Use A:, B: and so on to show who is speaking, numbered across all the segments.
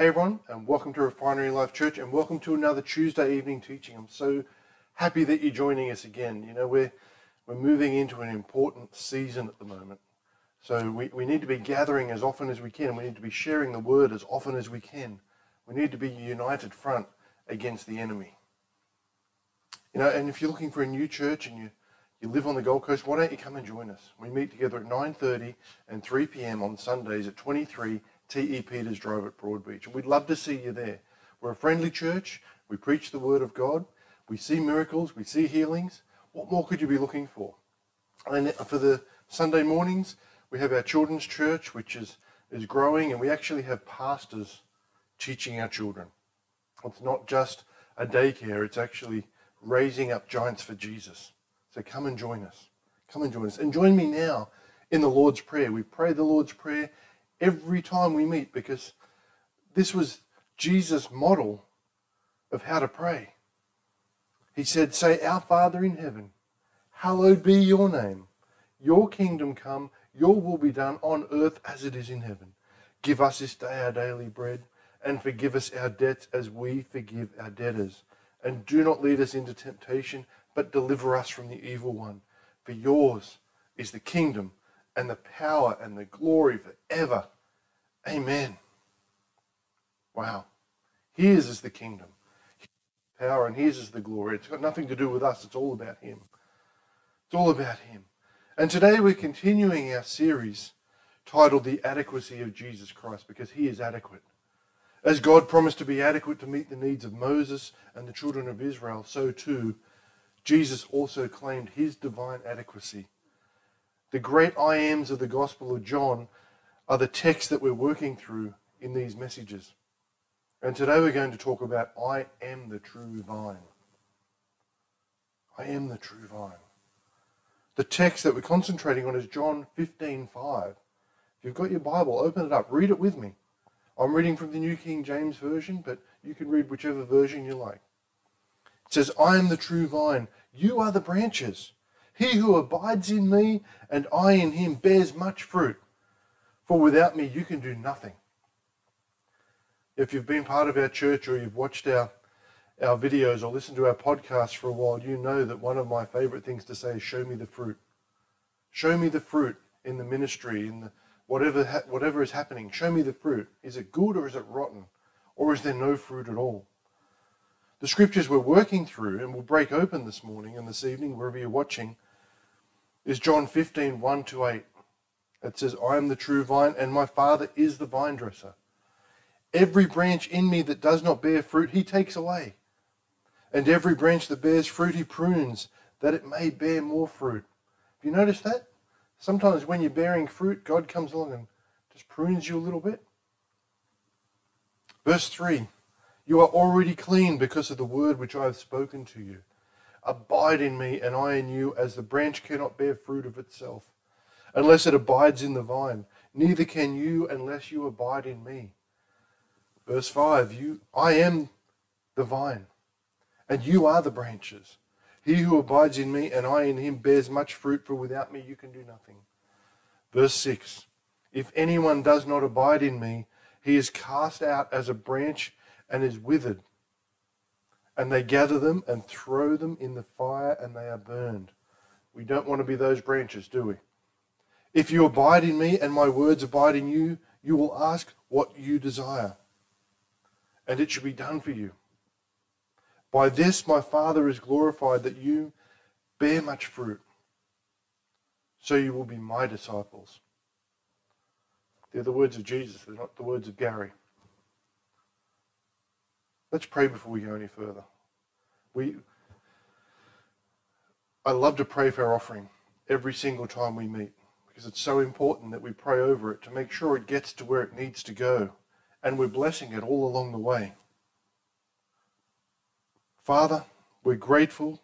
A: Hey everyone, and welcome to Refinery Life Church, and welcome to another Tuesday evening teaching. I'm so happy that you're joining us again. You know, we're we're moving into an important season at the moment, so we, we need to be gathering as often as we can. We need to be sharing the word as often as we can. We need to be a united front against the enemy. You know, and if you're looking for a new church and you you live on the Gold Coast, why don't you come and join us? We meet together at 9:30 and 3 p.m. on Sundays at 23 T.E. Peters Drive at Broadbeach. And we'd love to see you there. We're a friendly church. We preach the Word of God. We see miracles. We see healings. What more could you be looking for? And for the Sunday mornings, we have our children's church, which is, is growing, and we actually have pastors teaching our children. It's not just a daycare, it's actually raising up giants for Jesus. So come and join us. Come and join us. And join me now in the Lord's Prayer. We pray the Lord's Prayer every time we meet because this was Jesus' model of how to pray. He said, Say, Our Father in heaven, hallowed be your name. Your kingdom come, your will be done on earth as it is in heaven. Give us this day our daily bread, and forgive us our debts as we forgive our debtors. And do not lead us into temptation, but deliver us from the evil one. For yours is the kingdom and the power and the glory forever. Amen. Wow. His is the kingdom, His power, and his is the glory. It's got nothing to do with us. It's all about him. It's all about him. And today we're continuing our series titled The Adequacy of Jesus Christ because he is adequate. As God promised to be adequate to meet the needs of Moses and the children of Israel, so too Jesus also claimed his divine adequacy the great I ams of the Gospel of John are the texts that we're working through in these messages. And today we're going to talk about I am the true vine. I am the true vine. The text that we're concentrating on is John 15:5. If you've got your Bible, open it up, read it with me. I'm reading from the New King James Version, but you can read whichever version you like. It says, I am the true vine, you are the branches. He who abides in me and I in him bears much fruit. For without me, you can do nothing. If you've been part of our church or you've watched our, our videos or listened to our podcasts for a while, you know that one of my favorite things to say is show me the fruit. Show me the fruit in the ministry, in the whatever whatever is happening. Show me the fruit. Is it good or is it rotten? Or is there no fruit at all? The scriptures we're working through and we'll break open this morning and this evening, wherever you're watching, is John 15, 1 to 8. It says, I am the true vine, and my Father is the vine dresser. Every branch in me that does not bear fruit, he takes away. And every branch that bears fruit, he prunes, that it may bear more fruit. Have you noticed that? Sometimes when you're bearing fruit, God comes along and just prunes you a little bit. Verse 3 You are already clean because of the word which I have spoken to you. Abide in me, and I in you, as the branch cannot bear fruit of itself, unless it abides in the vine. Neither can you unless you abide in me. Verse 5 you, I am the vine, and you are the branches. He who abides in me and I in him bears much fruit, for without me you can do nothing. Verse 6 If anyone does not abide in me, he is cast out as a branch and is withered and they gather them and throw them in the fire and they are burned. We don't want to be those branches, do we? If you abide in me and my words abide in you, you will ask what you desire, and it shall be done for you. By this my Father is glorified that you bear much fruit, so you will be my disciples. They're the words of Jesus, they're not the words of Gary. Let's pray before we go any further. We, I love to pray for our offering every single time we meet because it's so important that we pray over it to make sure it gets to where it needs to go and we're blessing it all along the way. Father, we're grateful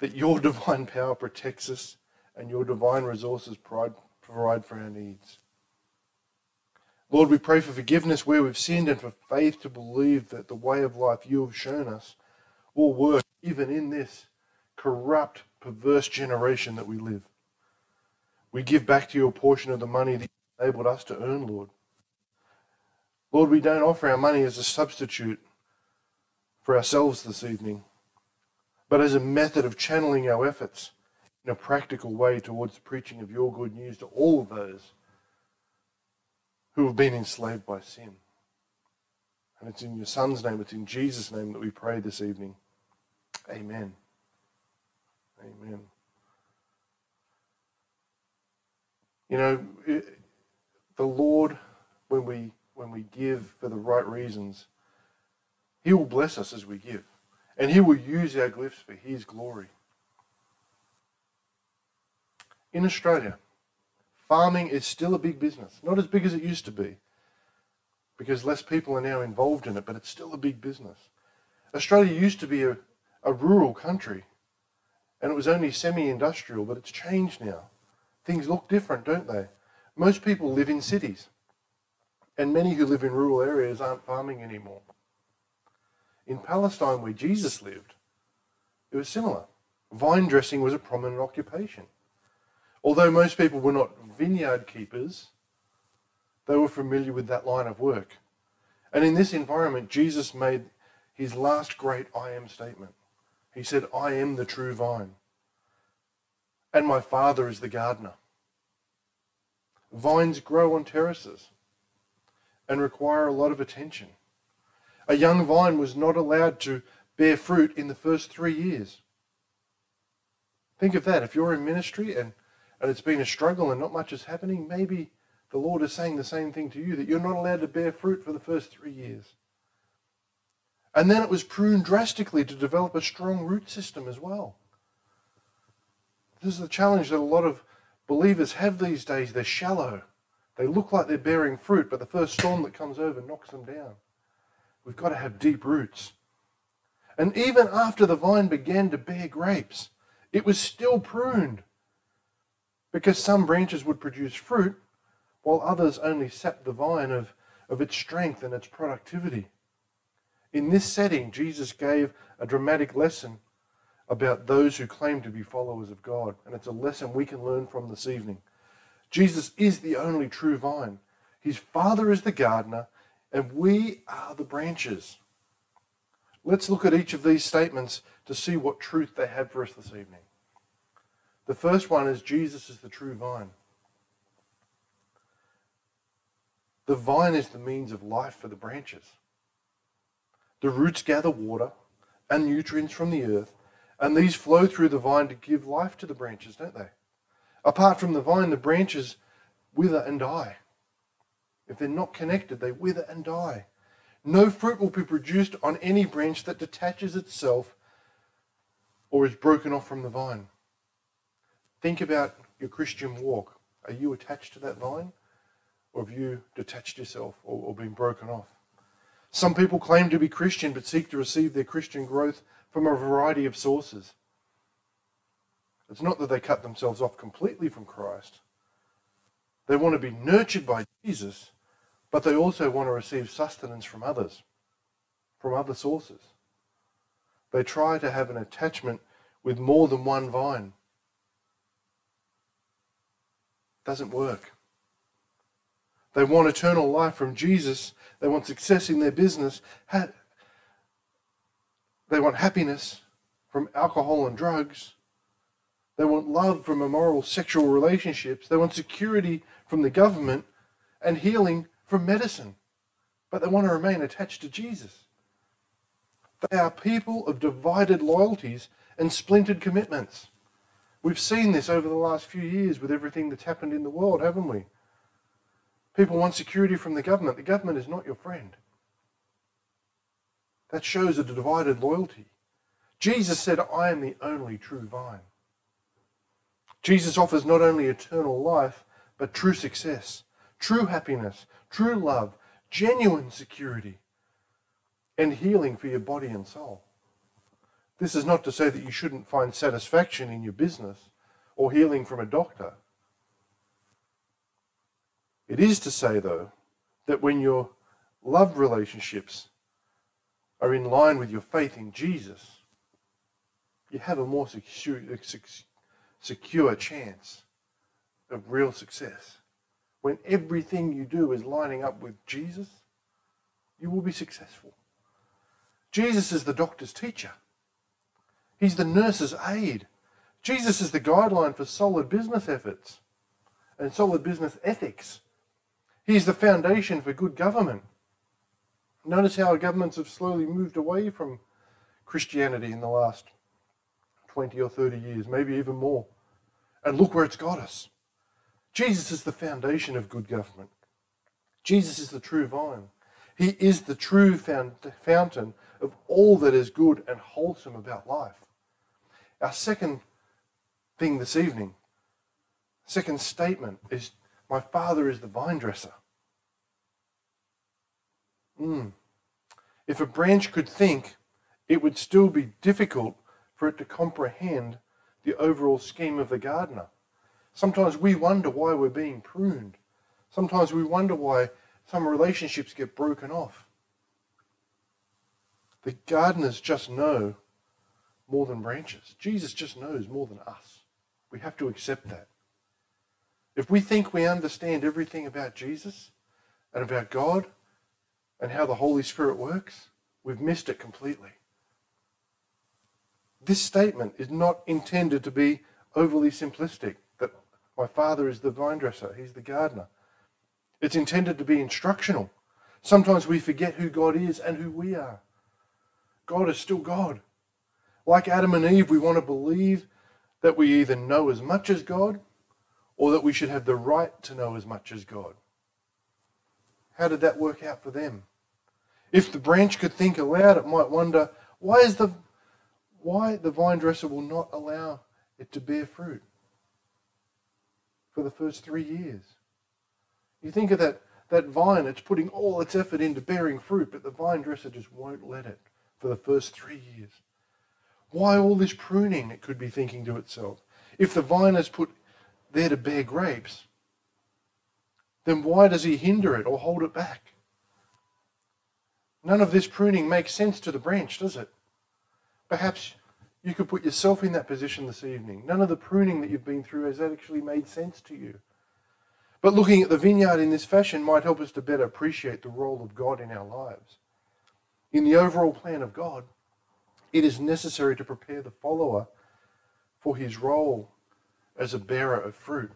A: that your divine power protects us and your divine resources provide for our needs. Lord, we pray for forgiveness where we've sinned and for faith to believe that the way of life you have shown us will work even in this corrupt, perverse generation that we live. We give back to you a portion of the money that you enabled us to earn, Lord. Lord, we don't offer our money as a substitute for ourselves this evening, but as a method of channeling our efforts in a practical way towards the preaching of your good news to all of those who have been enslaved by sin. And it's in your Son's name, it's in Jesus' name that we pray this evening. Amen. Amen. You know, it, the Lord, when we when we give for the right reasons, He will bless us as we give. And He will use our gifts for His glory. In Australia, farming is still a big business. Not as big as it used to be, because less people are now involved in it, but it's still a big business. Australia used to be a, a rural country, and it was only semi industrial, but it's changed now. Things look different, don't they? Most people live in cities, and many who live in rural areas aren't farming anymore. In Palestine, where Jesus lived, it was similar. Vine dressing was a prominent occupation. Although most people were not vineyard keepers, they were familiar with that line of work. And in this environment, Jesus made his last great I am statement. He said, I am the true vine, and my Father is the gardener. Vines grow on terraces and require a lot of attention. A young vine was not allowed to bear fruit in the first three years. Think of that. If you're in ministry and, and it's been a struggle and not much is happening, maybe the Lord is saying the same thing to you that you're not allowed to bear fruit for the first three years. And then it was pruned drastically to develop a strong root system as well. This is the challenge that a lot of believers have these days. They're shallow. They look like they're bearing fruit, but the first storm that comes over knocks them down. We've got to have deep roots. And even after the vine began to bear grapes, it was still pruned because some branches would produce fruit while others only sap the vine of, of its strength and its productivity. In this setting, Jesus gave a dramatic lesson about those who claim to be followers of God. And it's a lesson we can learn from this evening. Jesus is the only true vine. His Father is the gardener, and we are the branches. Let's look at each of these statements to see what truth they have for us this evening. The first one is Jesus is the true vine. The vine is the means of life for the branches. The roots gather water and nutrients from the earth and these flow through the vine to give life to the branches, don't they? Apart from the vine, the branches wither and die. If they're not connected, they wither and die. No fruit will be produced on any branch that detaches itself or is broken off from the vine. Think about your Christian walk. Are you attached to that vine? Or have you detached yourself or, or been broken off? Some people claim to be Christian but seek to receive their Christian growth from a variety of sources. It's not that they cut themselves off completely from Christ. They want to be nurtured by Jesus, but they also want to receive sustenance from others, from other sources. They try to have an attachment with more than one vine. Doesn't work. They want eternal life from Jesus. They want success in their business. They want happiness from alcohol and drugs. They want love from immoral sexual relationships. They want security from the government and healing from medicine. But they want to remain attached to Jesus. They are people of divided loyalties and splintered commitments. We've seen this over the last few years with everything that's happened in the world, haven't we? People want security from the government. The government is not your friend. That shows a divided loyalty. Jesus said, I am the only true vine. Jesus offers not only eternal life, but true success, true happiness, true love, genuine security, and healing for your body and soul. This is not to say that you shouldn't find satisfaction in your business or healing from a doctor. It is to say, though, that when your love relationships are in line with your faith in Jesus, you have a more secure, chance of real success. When everything you do is lining up with Jesus, you will be successful. Jesus is the doctor's teacher. He's the nurse's aide. Jesus is the guideline for solid business efforts and solid business ethics. He's the foundation for good government. Notice how governments have slowly moved away from Christianity in the last 20 or 30 years, maybe even more. And look where it's got us. Jesus is the foundation of good government. Jesus is the true vine. He is the true fountain of all that is good and wholesome about life. Our second thing this evening, second statement is My Father is the vine dresser. Mm. If a branch could think, it would still be difficult for it to comprehend the overall scheme of the gardener. Sometimes we wonder why we're being pruned. Sometimes we wonder why some relationships get broken off. The gardeners just know more than branches. Jesus just knows more than us. We have to accept that. If we think we understand everything about Jesus and about God and how the Holy Spirit works, we've missed it completely. This statement is not intended to be overly simplistic that my father is the vine dresser, he's the gardener. It's intended to be instructional. Sometimes we forget who God is and who we are. God is still God. Like Adam and Eve, we want to believe that we either know as much as God or that we should have the right to know as much as God. How did that work out for them? If the branch could think aloud, it might wonder, why is the why the vine dresser will not allow it to bear fruit for the first three years. You think of that, that vine, it's putting all its effort into bearing fruit, but the vine dresser just won't let it for the first three years. Why all this pruning, it could be thinking to itself. If the vine is put there to bear grapes, then why does he hinder it or hold it back? None of this pruning makes sense to the branch, does it? Perhaps you could put yourself in that position this evening. None of the pruning that you've been through has actually made sense to you. But looking at the vineyard in this fashion might help us to better appreciate the role of God in our lives. In the overall plan of God, it is necessary to prepare the follower for his role as a bearer of fruit.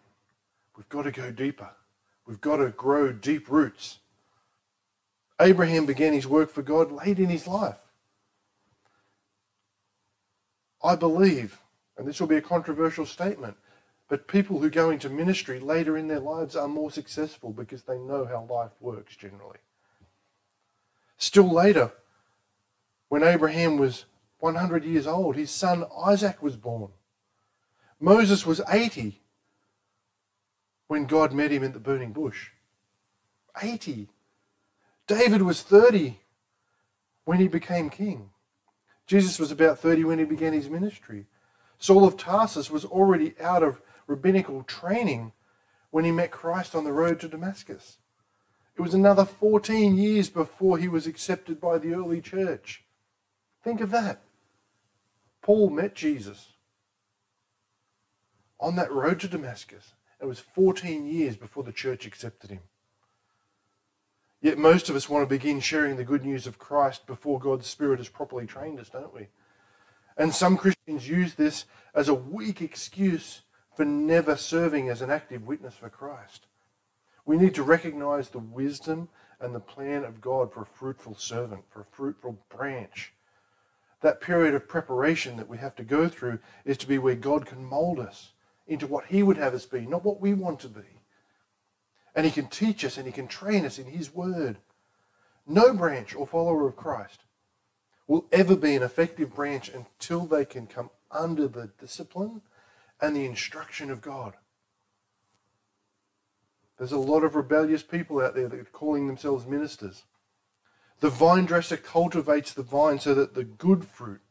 A: We've got to go deeper. We've got to grow deep roots. Abraham began his work for God late in his life. I believe, and this will be a controversial statement, but people who go into ministry later in their lives are more successful because they know how life works generally. Still later, when Abraham was 100 years old, his son Isaac was born. Moses was 80 when God met him in the burning bush. 80. David was 30 when he became king. Jesus was about 30 when he began his ministry. Saul of Tarsus was already out of rabbinical training when he met Christ on the road to Damascus. It was another 14 years before he was accepted by the early church. Think of that. Paul met Jesus on that road to Damascus. It was 14 years before the church accepted him. Yet most of us want to begin sharing the good news of Christ before God's Spirit has properly trained us, don't we? And some Christians use this as a weak excuse for never serving as an active witness for Christ. We need to recognize the wisdom and the plan of God for a fruitful servant, for a fruitful branch. That period of preparation that we have to go through is to be where God can mold us into what He would have us be, not what we want to be and he can teach us and he can train us in his word. No branch or follower of Christ will ever be an effective branch until they can come under the discipline and the instruction of God. There's a lot of rebellious people out there that are calling themselves ministers. The vine dresser cultivates the vine so that the good fruit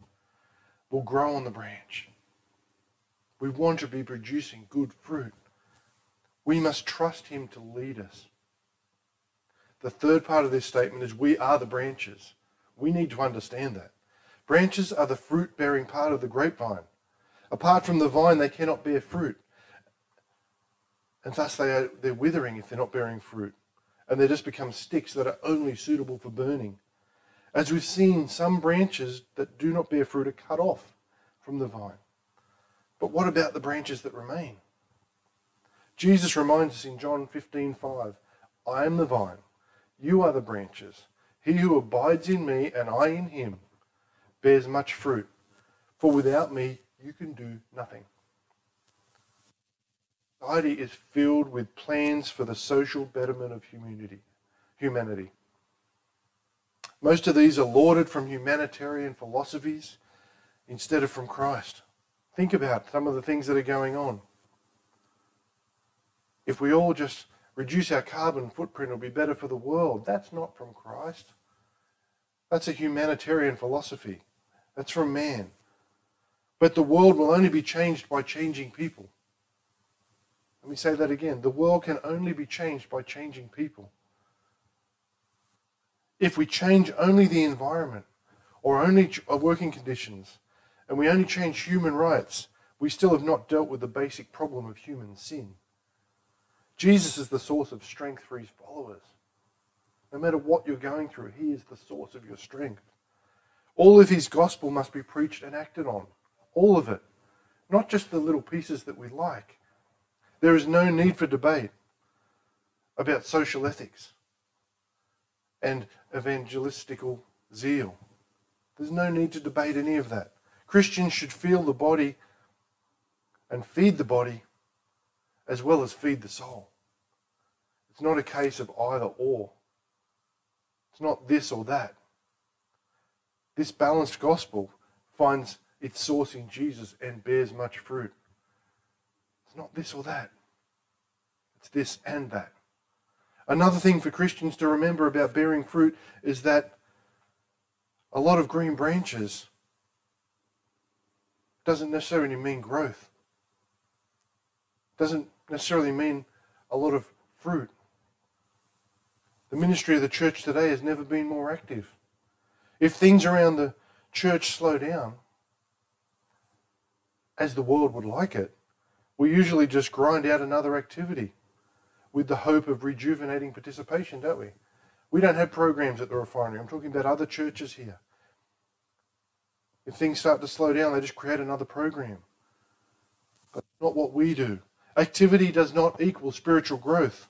A: will grow on the branch. We want to be producing good fruit. We must trust him to lead us. The third part of this statement is we are the branches. We need to understand that. Branches are the fruit bearing part of the grapevine. Apart from the vine, they cannot bear fruit. And thus they are, they're withering if they're not bearing fruit. And they just become sticks that are only suitable for burning. As we've seen, some branches that do not bear fruit are cut off from the vine. But what about the branches that remain? Jesus reminds us in John 15:5, I am the vine, you are the branches. He who abides in me and I in him bears much fruit, for without me you can do nothing. Society is filled with plans for the social betterment of humanity. Humanity. Most of these are lauded from humanitarian philosophies instead of from Christ. Think about some of the things that are going on. If we all just reduce our carbon footprint, it'll be better for the world. That's not from Christ. That's a humanitarian philosophy. That's from man. But the world will only be changed by changing people. Me say that again. The world can only be changed by changing people. If we change only the environment or only uh, working conditions and we only change human rights, we still have not dealt with the basic problem of human sin. Jesus is the source of strength for his followers. No matter what you're going through, he is the source of your strength. All of his gospel must be preached and acted on. All of it. Not just the little pieces that we like. There is no need for debate about social ethics and evangelistical zeal. There's no need to debate any of that. Christians should feel the body and feed the body as well as feed the soul. It's not a case of either or. It's not this or that. This balanced gospel finds its source in Jesus and bears much fruit. It's not this or that. This and that. Another thing for Christians to remember about bearing fruit is that a lot of green branches doesn't necessarily mean growth. Doesn't necessarily mean a lot of fruit. The ministry of the church today has never been more active. If things around the church slow down, as the world would like it, we usually just grind out another activity with the hope of rejuvenating participation, don't we? We don't have programs at the refinery. I'm talking about other churches here. If things start to slow down, they just create another program. But not what we do. Activity does not equal spiritual growth.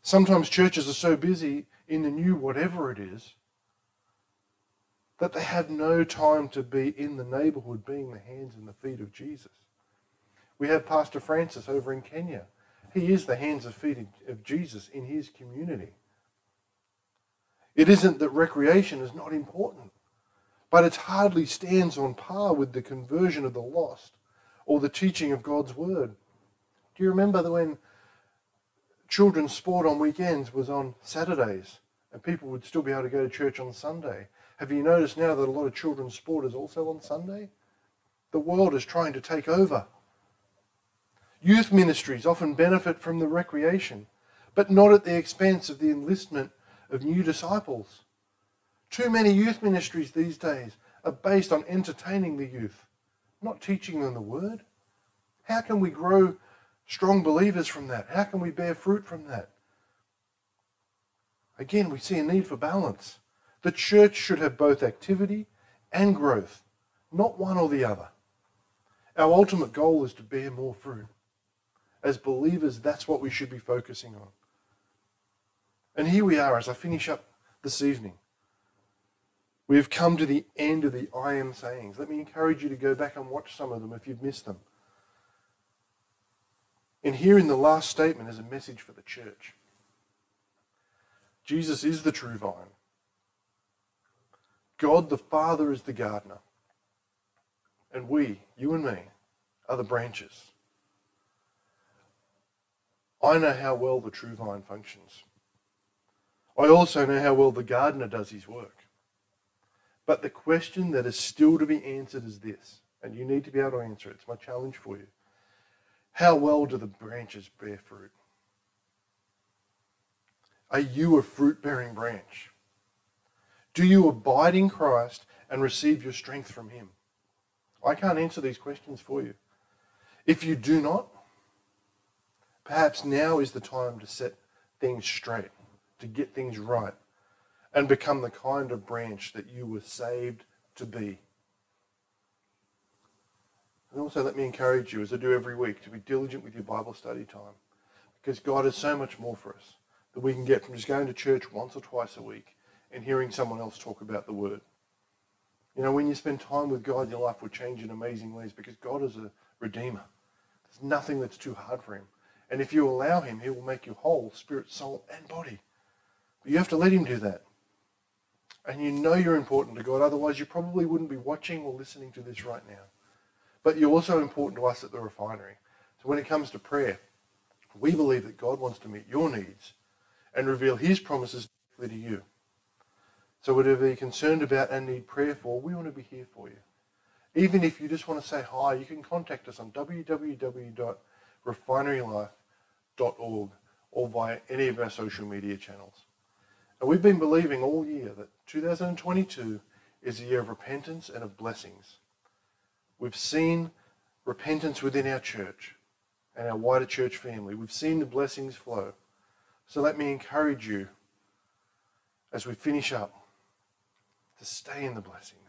A: Sometimes churches are so busy in the new whatever it is that they have no time to be in the neighborhood being the hands and the feet of Jesus. We have Pastor Francis over in Kenya. He is the hands and feet of Jesus in his community. It isn't that recreation is not important, but it hardly stands on par with the conversion of the lost or the teaching of God's word. Do you remember when children's sport on weekends was on Saturdays and people would still be able to go to church on Sunday? Have you noticed now that a lot of children's sport is also on Sunday? The world is trying to take over. Youth ministries often benefit from the recreation, but not at the expense of the enlistment of new disciples. Too many youth ministries these days are based on entertaining the youth not teaching them the word. How can we grow strong believers from that? How can we bear fruit from that? Again, we see a need for balance. The church should have both activity and growth, not one or the other. Our ultimate goal is to bear more fruit. As believers, that's what we should be focusing on. And here we are as I finish up this evening. We have come to the end of the I am sayings. Let me encourage you to go back and watch some of them if you've missed them. And here in the last statement is a message for the church. Jesus is the true vine. God the Father is the gardener. And we, you and me, are the branches. I know how well the true vine functions. I also know how well the gardener does his work. But the question that is still to be answered is this, and you need to be able to answer it. It's my challenge for you. How well do the branches bear fruit? Are you a fruit bearing branch? Do you abide in Christ and receive your strength from Him? I can't answer these questions for you. If you do not, perhaps now is the time to set things straight, to get things right, and become the kind of branch that you were saved to be. And also, let me encourage you, as I do every week, to be diligent with your Bible study time. Because God has so much more for us that we can get from just going to church once or twice a week and hearing someone else talk about the Word. You know, when you spend time with God, your life will change in amazing ways because God is a redeemer. There's nothing that's too hard for him. And if you allow him, he will make you whole, spirit, soul, and body. But you have to let him do that. And you know you're important to God, otherwise you probably wouldn't be watching or listening to this right now. But you're also important to us at the refinery. So when it comes to prayer, we believe that God wants to meet your needs and reveal his promises to you. So whatever you're concerned about and need prayer for, we want to be here for you. Even if you just want to say hi, you can contact us on www.refinerylife.org or via any of our social media channels. And we've been believing all year that 2022 is a year of repentance and of blessings. We've seen repentance within our church and our wider church family. We've seen the blessings flow. So let me encourage you as we finish up to stay in the blessings